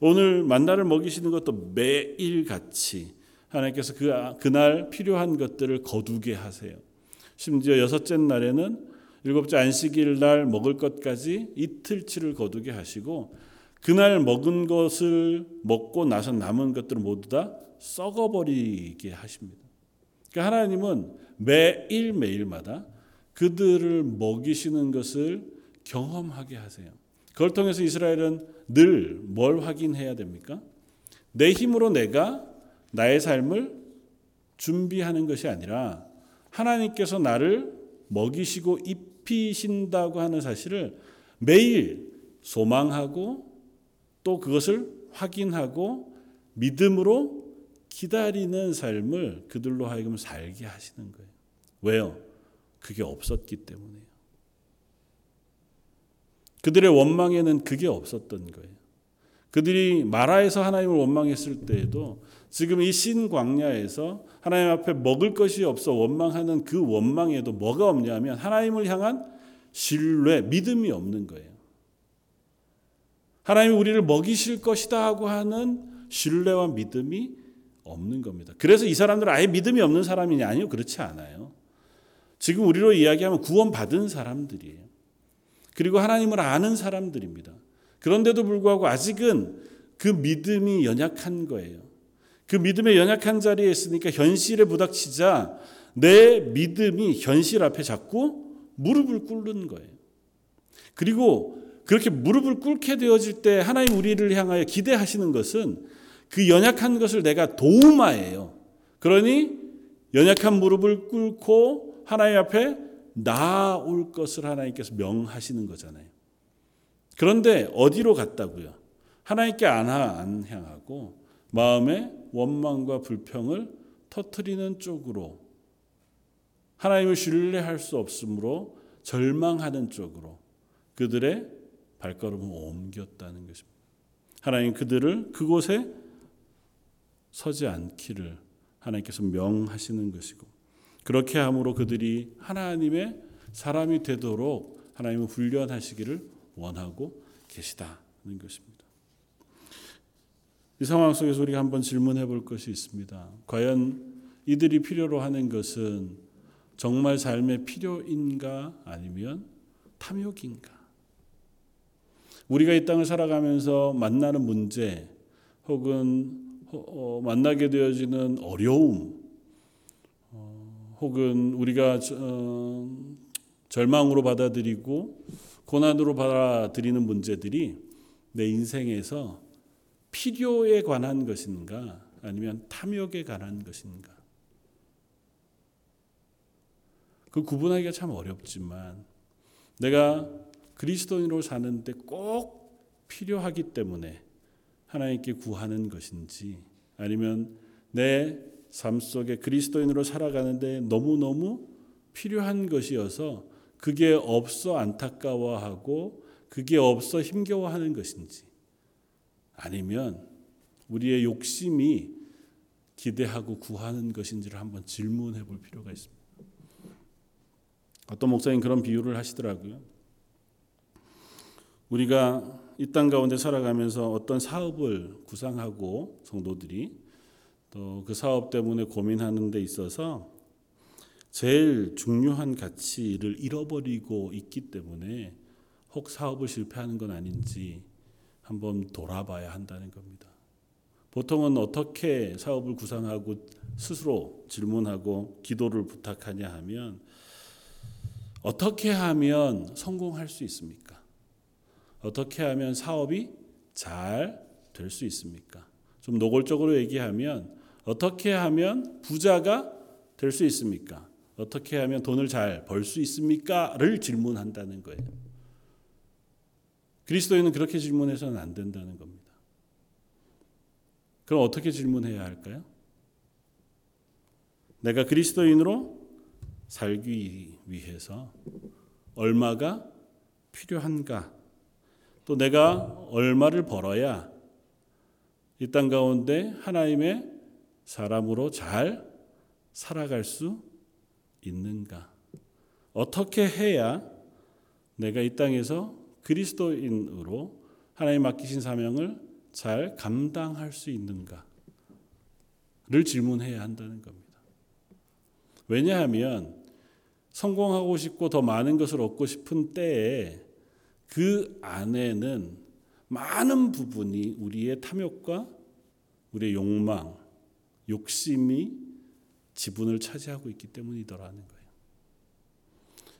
오늘 만나를 먹이시는 것도 매일 같이 하나님께서 그 그날 필요한 것들을 거두게 하세요. 심지어 여섯째 날에는 일곱째 안식일 날 먹을 것까지 이틀치를 거두게 하시고 그날 먹은 것을 먹고 나서 남은 것들을 모두 다 썩어버리게 하십니다. 그러니까 하나님은 매일 매일마다 그들을 먹이시는 것을 경험하게 하세요. 그걸 통해서 이스라엘은 늘 뭘 확인해야 됩니까? 내 힘으로 내가 나의 삶을 준비하는 것이 아니라 하나님께서 나를 먹이시고 입 히신다고 하는 사실을 매일 소망하고 또 그것을 확인하고 믿음으로 기다리는 삶을 그들로 하여금 살게 하시는 거예요. 왜요? 그게 없었기 때문에요. 그들의 원망에는 그게 없었던 거예요. 그들이 마라에서 하나님을 원망했을 때에도 지금 이 신광야에서 하나님 앞에 먹을 것이 없어 원망하는 그 원망에도 뭐가 없냐면 하나님을 향한 신뢰, 믿음이 없는 거예요. 하나님이 우리를 먹이실 것이다 하고 하는 신뢰와 믿음이 없는 겁니다. 그래서 이 사람들은 아예 믿음이 없는 사람이냐? 아니요, 그렇지 않아요. 지금 우리로 이야기하면 구원받은 사람들이에요. 그리고 하나님을 아는 사람들입니다. 그런데도 불구하고 아직은 그 믿음이 연약한 거예요. 그 믿음의 연약한 자리에 있으니까 현실에 부닥치자 내 믿음이 현실 앞에 자꾸 무릎을 꿇는 거예요. 그리고 그렇게 무릎을 꿇게 되어질 때 하나님 우리를 향하여 기대하시는 것은 그 연약한 것을 내가 도우마예요. 그러니 연약한 무릎을 꿇고 하나님 앞에 나올 것을 하나님께서 명하시는 거잖아요. 그런데 어디로 갔다고요? 하나님께 안, 안 향하고 마음의 원망과 불평을 터트리는 쪽으로 하나님을 신뢰할 수 없으므로 절망하는 쪽으로 그들의 발걸음을 옮겼다는 것입니다. 하나님 그들을 그곳에 서지 않기를 하나님께서 명하시는 것이고 그렇게 함으로 그들이 하나님의 사람이 되도록 하나님을 훈련하시기를 원하고 계시다는 것입니다. 이 상황 속에서 우리가 한번 질문해 볼 것이 있습니다. 과연 이들이 필요로 하는 것은 정말 삶의 필요인가 아니면 탐욕인가? 우리가 이 땅을 살아가면서 만나는 문제 혹은 어, 만나게 되어지는 어려움 어, 혹은 우리가 어, 절망으로 받아들이고 고난으로 받아들이는 문제들이 내 인생에서 필요에 관한 것인가? 아니면 탐욕에 관한 것인가? 그 구분하기가 참 어렵지만 내가 그리스도인으로 사는데 꼭 필요하기 때문에 하나님께 구하는 것인지 아니면 내 삶 속에 그리스도인으로 살아가는데 너무너무 필요한 것이어서 그게 없어 안타까워하고 그게 없어 힘겨워하는 것인지 아니면 우리의 욕심이 기대하고 구하는 것인지를 한번 질문해 볼 필요가 있습니다. 어떤 목사님 그런 비유를 하시더라고요. 우리가 이 땅 가운데 살아가면서 어떤 사업을 구상하고 성도들이 또 그 사업 때문에 고민하는 데 있어서 제일 중요한 가치를 잃어버리고 있기 때문에 혹 사업을 실패하는 건 아닌지 한번 돌아봐야 한다는 겁니다. 보통은 어떻게 사업을 구상하고 스스로 질문하고 기도를 부탁하냐 하면 어떻게 하면 성공할 수 있습니까? 어떻게 하면 사업이 잘 될 수 있습니까? 좀 노골적으로 얘기하면 어떻게 하면 부자가 될 수 있습니까? 어떻게 하면 돈을 잘 벌 수 있습니까?를 질문한다는 거예요. 그리스도인은 그렇게 질문해서는 안 된다는 겁니다. 그럼 어떻게 질문해야 할까요? 내가 그리스도인으로 살기 위해서 얼마가 필요한가? 또 내가 얼마를 벌어야 이 땅 가운데 하나님의 사람으로 잘 살아갈 수 있는가? 어떻게 해야 내가 이 땅에서 그리스도인으로 하나님 맡기신 사명을 잘 감당할 수 있는가를 질문해야 한다는 겁니다. 왜냐하면 성공하고 싶고 더 많은 것을 얻고 싶은 때에 그 안에는 많은 부분이 우리의 탐욕과 우리의 욕망, 욕심이 지분을 차지하고 있기 때문이더라는 거예요.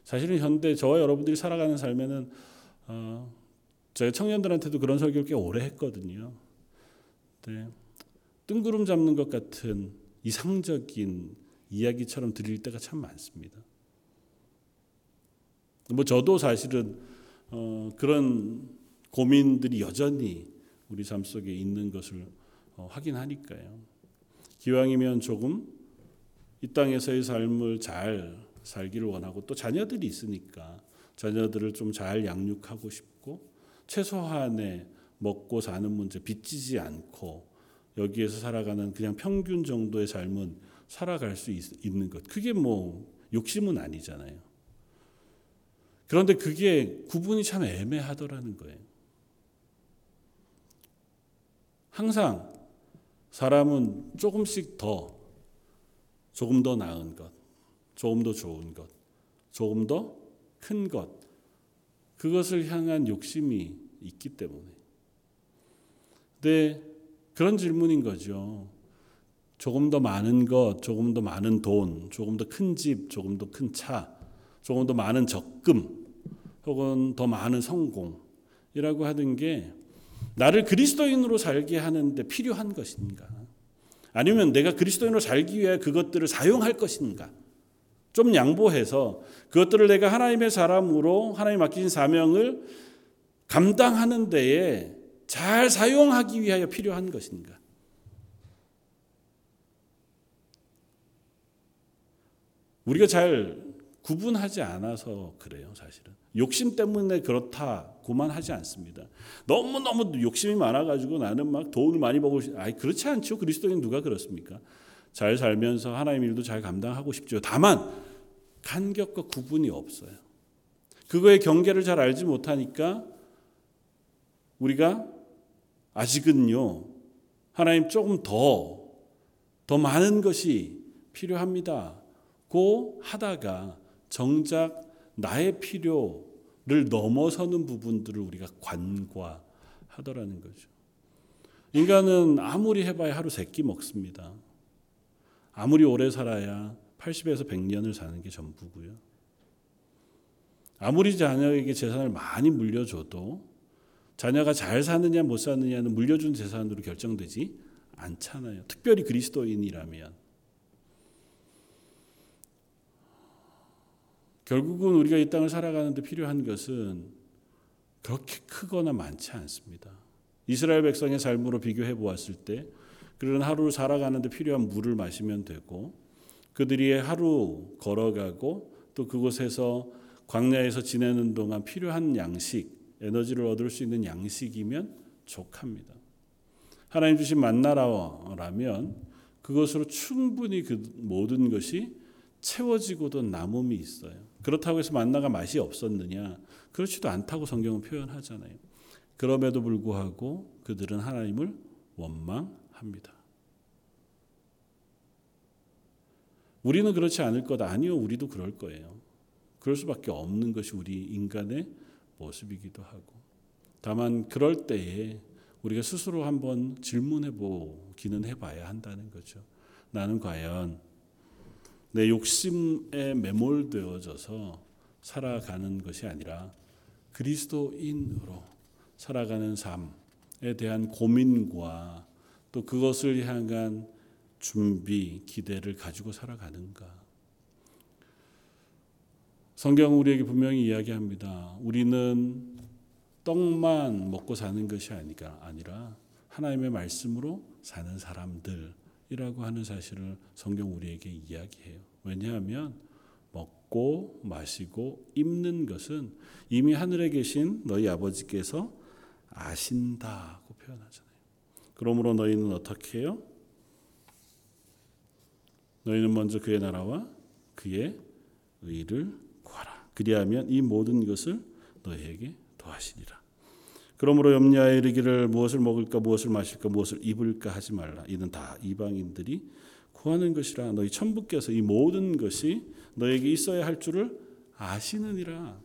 사실은 현대 저와 여러분들이 살아가는 삶에는 어, 제가 청년들한테도 그런 설교를 꽤 오래 했거든요. 네. 뜬구름 잡는 것 같은 이상적인 이야기처럼 들릴 때가 참 많습니다. 뭐 저도 사실은 어, 그런 고민들이 여전히 우리 삶 속에 있는 것을 어, 확인하니까요. 기왕이면 조금 이 땅에서의 삶을 잘 살기를 원하고 또 자녀들이 있으니까 자녀들을 좀 잘 양육하고 싶고 최소한의 먹고 사는 문제 빚지지 않고 여기에서 살아가는 그냥 평균 정도의 삶은 살아갈 수 있, 있는 것. 그게 뭐 욕심은 아니잖아요. 그런데 그게 구분이 참 애매하더라는 거예요. 항상 사람은 조금씩 더, 조금 더 나은 것, 조금 더 좋은 것, 조금 더 큰 것, 그것을 향한 욕심이 있기 때문에. 근데 그런 질문인 거죠. 조금 더 많은 것, 조금 더 많은 돈, 조금 더 큰 집, 조금 더 큰 차, 조금 더 많은 적금, 혹은 더 많은 성공이라고 하는 게 나를 그리스도인으로 살게 하는데 필요한 것인가? 아니면 내가 그리스도인으로 살기 위해 그것들을 사용할 것인가? 좀 양보해서 그것들을 내가 하나님의 사람으로 하나님 맡기신 사명을 감당하는 데에 잘 사용하기 위하여 필요한 것인가? 우리가 잘 구분하지 않아서 그래요, 사실은. 욕심 때문에 그렇다고만 하지 않습니다. 너무너무 욕심이 많아가지고 나는 막 돈을 많이 벌고 싶, 아니, 그렇지 않죠. 그리스도인 누가 그렇습니까? 잘 살면서 하나님 일도 잘 감당하고 싶죠. 다만, 간격과 구분이 없어요. 그거의 경계를 잘 알지 못하니까 우리가 아직은요, 하나님 조금 더, 더 많은 것이 필요합니다. 고 하다가 정작 나의 필요를 넘어서는 부분들을 우리가 관과하더라는 거죠. 인간은 아무리 해봐야 하루 세 끼 먹습니다. 아무리 오래 살아야 80에서 100년을 사는 게 전부고요. 아무리 자녀에게 재산을 많이 물려줘도 자녀가 잘 사느냐 못 사느냐는 물려준 재산으로 결정되지 않잖아요. 특별히 그리스도인이라면. 결국은 우리가 이 땅을 살아가는데 필요한 것은 그렇게 크거나 많지 않습니다. 이스라엘 백성의 삶으로 비교해 보았을 때 그런 하루를 살아가는데 필요한 물을 마시면 되고 그들이 하루 걸어가고 또 그곳에서 광야에서 지내는 동안 필요한 양식, 에너지를 얻을 수 있는 양식이면 족합니다. 하나님 주신 만나라면 그것으로 충분히 그 모든 것이 채워지고도 남음이 있어요. 그렇다고 해서 만나가 맛이 없었느냐? 그렇지도 않다고 성경은 표현하잖아요. 그럼에도 불구하고 그들은 하나님을 원망 합니다. 우리는 그렇지 않을 거다. 아니요, 우리도 그럴 거예요. 그럴 수밖에 없는 것이 우리 인간의 모습이기도 하고. 다만 그럴 때에 우리가 스스로 한번 질문해 보기는 해 봐야 한다는 거죠. 나는 과연 내 욕심에 매몰되어져서 살아가는 것이 아니라 그리스도인으로 살아가는 삶에 대한 고민과 또 그것을 향한 준비, 기대를 가지고 살아가는가. 성경은 우리에게 분명히 이야기합니다. 우리는 떡만 먹고 사는 것이 아니라 하나님의 말씀으로 사는 사람들. 이라고 하는 사실을 성경 우리에게 이야기해요. 왜냐하면 먹고 마시고 입는 것은 이미 하늘에 계신 너희 아버지께서 아신다고 표현하잖아요. 그러므로 너희는 어떻게 해요? 너희는 먼저 그의 나라와 그의 의를 구하라. 그리하면 이 모든 것을 너희에게 더하시리라. 그러므로 염려하여 이르기를 무엇을 먹을까 무엇을 마실까 무엇을 입을까 하지 말라. 이는 다 이방인들이 구하는 것이라 너희 천부께서 이 모든 것이 너에게 있어야 할 줄을 아시느니라.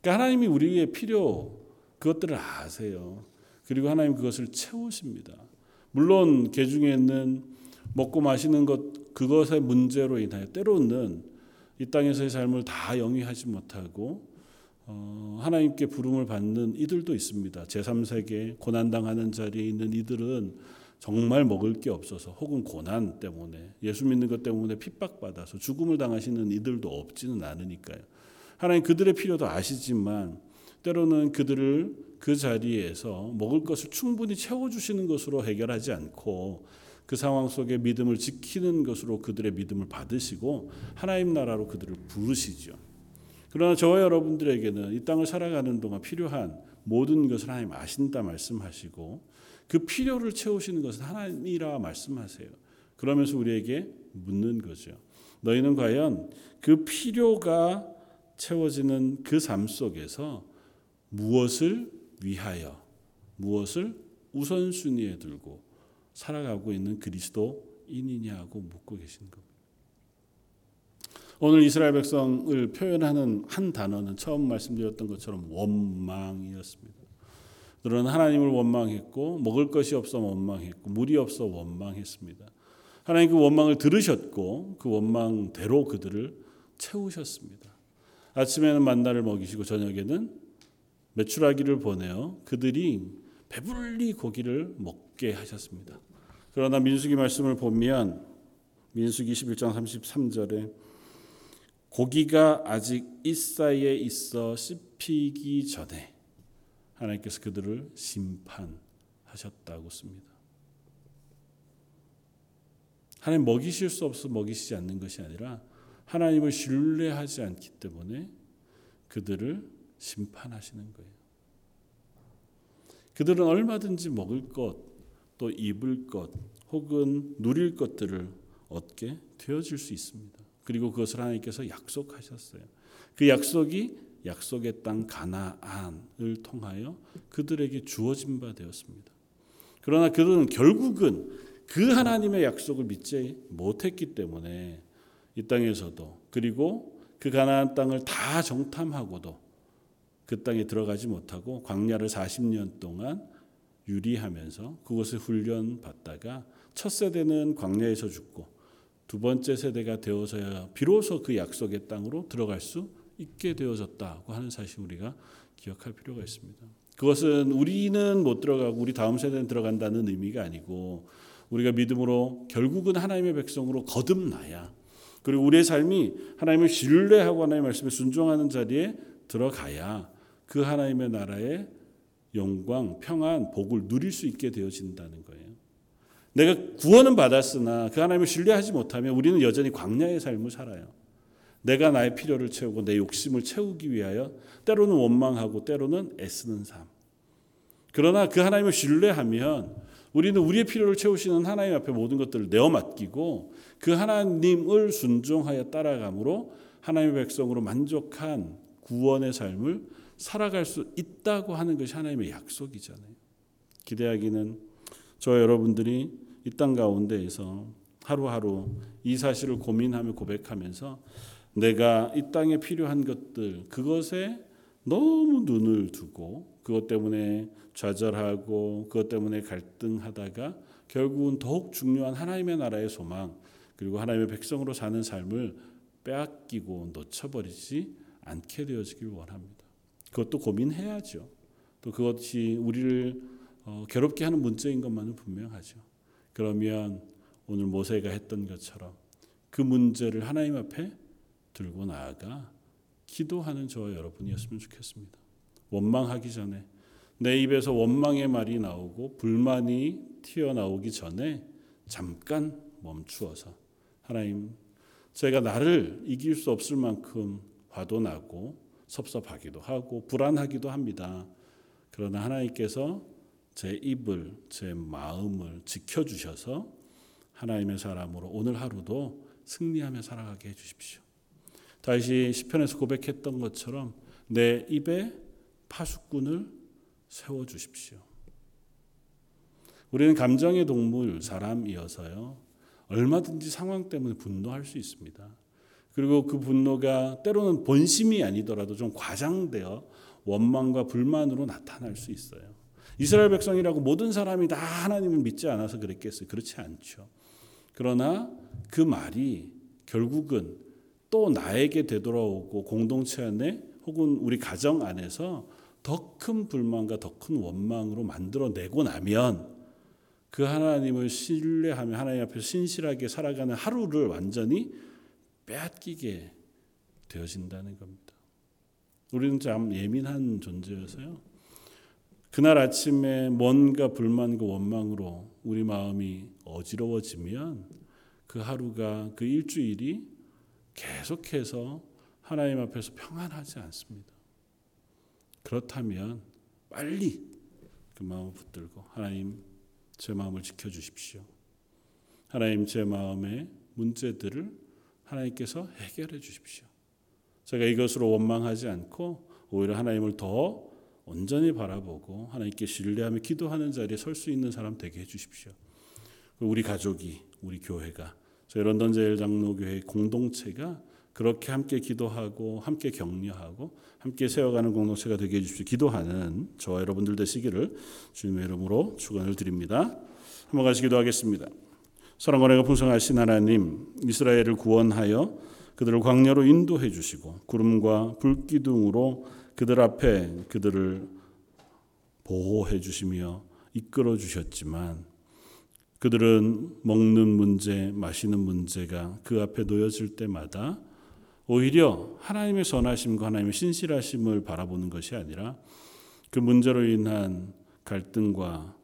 그러니까 하나님이 우리의 필요 그것들을 아세요. 그리고 하나님 그것을 채우십니다. 물론 개 중에는 먹고 마시는 것 그것의 문제로 인하여 때로는 이 땅에서의 삶을 다 영위하지 못하고 어, 하나님께 부름을 받는 이들도 있습니다. 제3세계 고난당하는 자리에 있는 이들은 정말 먹을 게 없어서 혹은 고난 때문에 예수 믿는 것 때문에 핍박받아서 죽음을 당하시는 이들도 없지는 않으니까요. 하나님 그들의 필요도 아시지만 때로는 그들을 그 자리에서 먹을 것을 충분히 채워주시는 것으로 해결하지 않고 그 상황 속에 믿음을 지키는 것으로 그들의 믿음을 받으시고 하나님 나라로 그들을 부르시죠. 그러나 저와 여러분들에게는 이 땅을 살아가는 동안 필요한 모든 것을 하나님 아신다 말씀하시고 그 필요를 채우시는 것은 하나님이라 말씀하세요. 그러면서 우리에게 묻는 거죠. 너희는 과연 그 필요가 채워지는 그 삶 속에서 무엇을 위하여 무엇을 우선순위에 들고 살아가고 있는 그리스도인이냐고 묻고 계신 겁니다. 오늘 이스라엘 백성을 표현하는 한 단어는 처음 말씀드렸던 것처럼 원망이었습니다. 그들은 하나님을 원망했고 먹을 것이 없어 원망했고 물이 없어 원망했습니다. 하나님 그 원망을 들으셨고 그 원망대로 그들을 채우셨습니다. 아침에는 만나를 먹이시고 저녁에는 메추라기를 보내어 그들이 배불리 고기를 먹게 하셨습니다. 그러나 민수기 말씀을 보면 민수기 21장 33절에 고기가 아직 이사이에 있어 씹히기 전에 하나님께서 그들을 심판하셨다고 씁니다. 하나님 먹이실 수 없어 먹이시지 않는 것이 아니라 하나님을 신뢰하지 않기 때문에 그들을 심판하시는 거예요. 그들은 얼마든지 먹을 것, 또 입을 것, 혹은 누릴 것들을 얻게 되어질 수 있습니다. 그리고 그것을 하나님께서 약속하셨어요. 그 약속이 약속의 땅 가나안을 통하여 그들에게 주어진 바 되었습니다. 그러나 그들은 결국은 그 하나님의 약속을 믿지 못했기 때문에 이 땅에서도 그리고 그 가나안 땅을 다 정탐하고도 그 땅에 들어가지 못하고 광야를 40년 동안 유리하면서 그것을 훈련 받다가 첫 세대는 광야에서 죽고 두 번째 세대가 되어서야 비로소 그 약속의 땅으로 들어갈 수 있게 되어졌다고 하는 사실 우리가 기억할 필요가 있습니다. 그것은 우리는 못 들어가고 우리 다음 세대는 들어간다는 의미가 아니고 우리가 믿음으로 결국은 하나님의 백성으로 거듭나야 그리고 우리의 삶이 하나님을 신뢰하고 하나님의 말씀에 순종하는 자리에 들어가야 그 하나님의 나라의 영광, 평안, 복을 누릴 수 있게 되어진다는 거예요. 내가 구원은 받았으나 그 하나님을 신뢰하지 못하면 우리는 여전히 광야의 삶을 살아요. 내가 나의 필요를 채우고 내 욕심을 채우기 위하여 때로는 원망하고 때로는 애쓰는 삶. 그러나 그 하나님을 신뢰하면 우리는 우리의 필요를 채우시는 하나님 앞에 모든 것들을 내어 맡기고 그 하나님을 순종하여 따라감으로 하나님의 백성으로 만족한 구원의 삶을 살아갈 수 있다고 하는 것이 하나님의 약속이잖아요. 기대하기는 저 여러분들이 이 땅 가운데에서 하루하루 이 사실을 고민하며 고백하면서 내가 이 땅에 필요한 것들 그것에 너무 눈을 두고 그것 때문에 좌절하고 그것 때문에 갈등하다가 결국은 더욱 중요한 하나님의 나라의 소망 그리고 하나님의 백성으로 사는 삶을 빼앗기고 놓쳐버리지 않게 되어지길 원합니다. 그것도 고민해야죠. 또 그것이 우리를 어, 괴롭게 하는 문제인 것만은 분명하죠. 그러면 오늘 모세가 했던 것처럼 그 문제를 하나님 앞에 들고 나아가 기도하는 저와 여러분이었으면 좋겠습니다. 원망하기 전에 내 입에서 원망의 말이 나오고 불만이 튀어나오기 전에 잠깐 멈추어서 하나님 제가 나를 이길 수 없을 만큼 화도 나고 섭섭하기도 하고 불안하기도 합니다. 그러나 하나님께서 제 입을, 제 마음을 지켜주셔서 하나님의 사람으로 오늘 하루도 승리하며 살아가게 해주십시오. 다시 시편에서 고백했던 것처럼 내 입에 파수꾼을 세워 주십시오. 우리는 감정의 동물 사람이어서요. 얼마든지 상황 때문에 분노할 수 있습니다. 그리고 그 분노가 때로는 본심이 아니더라도 좀 과장되어 원망과 불만으로 나타날 수 있어요. 이스라엘 백성이라고 모든 사람이 다 하나님을 믿지 않아서 그랬겠어요. 그렇지 않죠. 그러나 그 말이 결국은 또 나에게 되돌아오고 공동체 안에 혹은 우리 가정 안에서 더 큰 불만과 더 큰 원망으로 만들어내고 나면 그 하나님을 신뢰하며 하나님 앞에서 신실하게 살아가는 하루를 완전히 빼앗기게 되어진다는 겁니다. 우리는 참 예민한 존재여서요. 그날 아침에 뭔가 불만과 원망으로 우리 마음이 어지러워지면 그 하루가 그 일주일이 계속해서 하나님 앞에서 평안하지 않습니다. 그렇다면 빨리 그 마음을 붙들고 하나님 제 마음을 지켜 주십시오. 하나님 제 마음의 문제들을 하나님께서 해결해 주십시오. 제가 이것으로 원망하지 않고 오히려 하나님을 더 온전히 바라보고 하나님께 신뢰하며 기도하는 자리에 설 수 있는 사람 되게 해 주십시오. 우리 가족이 우리 교회가 저희 런던 제일 장로교회 공동체가 그렇게 함께 기도하고 함께 격려하고 함께 세워가는 공동체가 되게 해주십시오. 기도하는 저와 여러분들 되시기를 주님의 이름으로 축원을 드립니다. 한번 같이 기도하겠습니다. 사랑과 은혜가 풍성하신 하나님 이스라엘을 구원하여 그들을 광야로 인도해 주시고 구름과 불기둥으로 그들 앞에 그들을 보호해 주시며 이끌어 주셨지만 그들은 먹는 문제, 마시는 문제가 그 앞에 놓여질 때마다 오히려 하나님의 선하심과 하나님의 신실하심을 바라보는 것이 아니라 그 문제로 인한 갈등과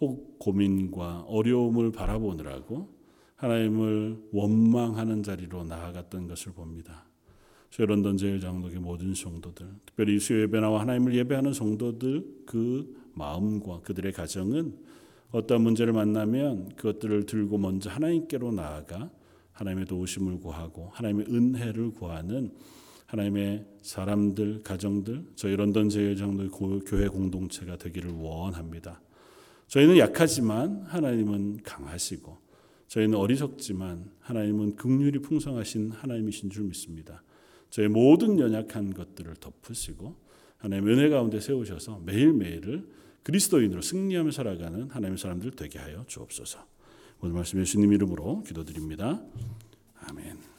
혹 고민과 어려움을 바라보느라고 하나님을 원망하는 자리로 나아갔던 것을 봅니다. 저희 런던 제일 장로교 모든 성도들, 특별히 수요 예배 나와 하나님을 예배하는 성도들 그 마음과 그들의 가정은 어떤 문제를 만나면 그것들을 들고 먼저 하나님께로 나아가 하나님의 도우심을 구하고 하나님의 은혜를 구하는 하나님의 사람들, 가정들, 저희 런던 제일 장로의 교회 공동체가 되기를 원합니다. 저희는 약하지만 하나님은 강하시고 저희는 어리석지만 하나님은 극률이 풍성하신 하나님이신 줄 믿습니다. 저희 모든 연약한 것들을 덮으시고 하나님의 은혜 가운데 세우셔서 매일매일을 그리스도인으로 승리하며 살아가는 하나님의 사람들 되게 하여 주옵소서. 오늘 말씀 예수님 이름으로 기도드립니다. 아멘.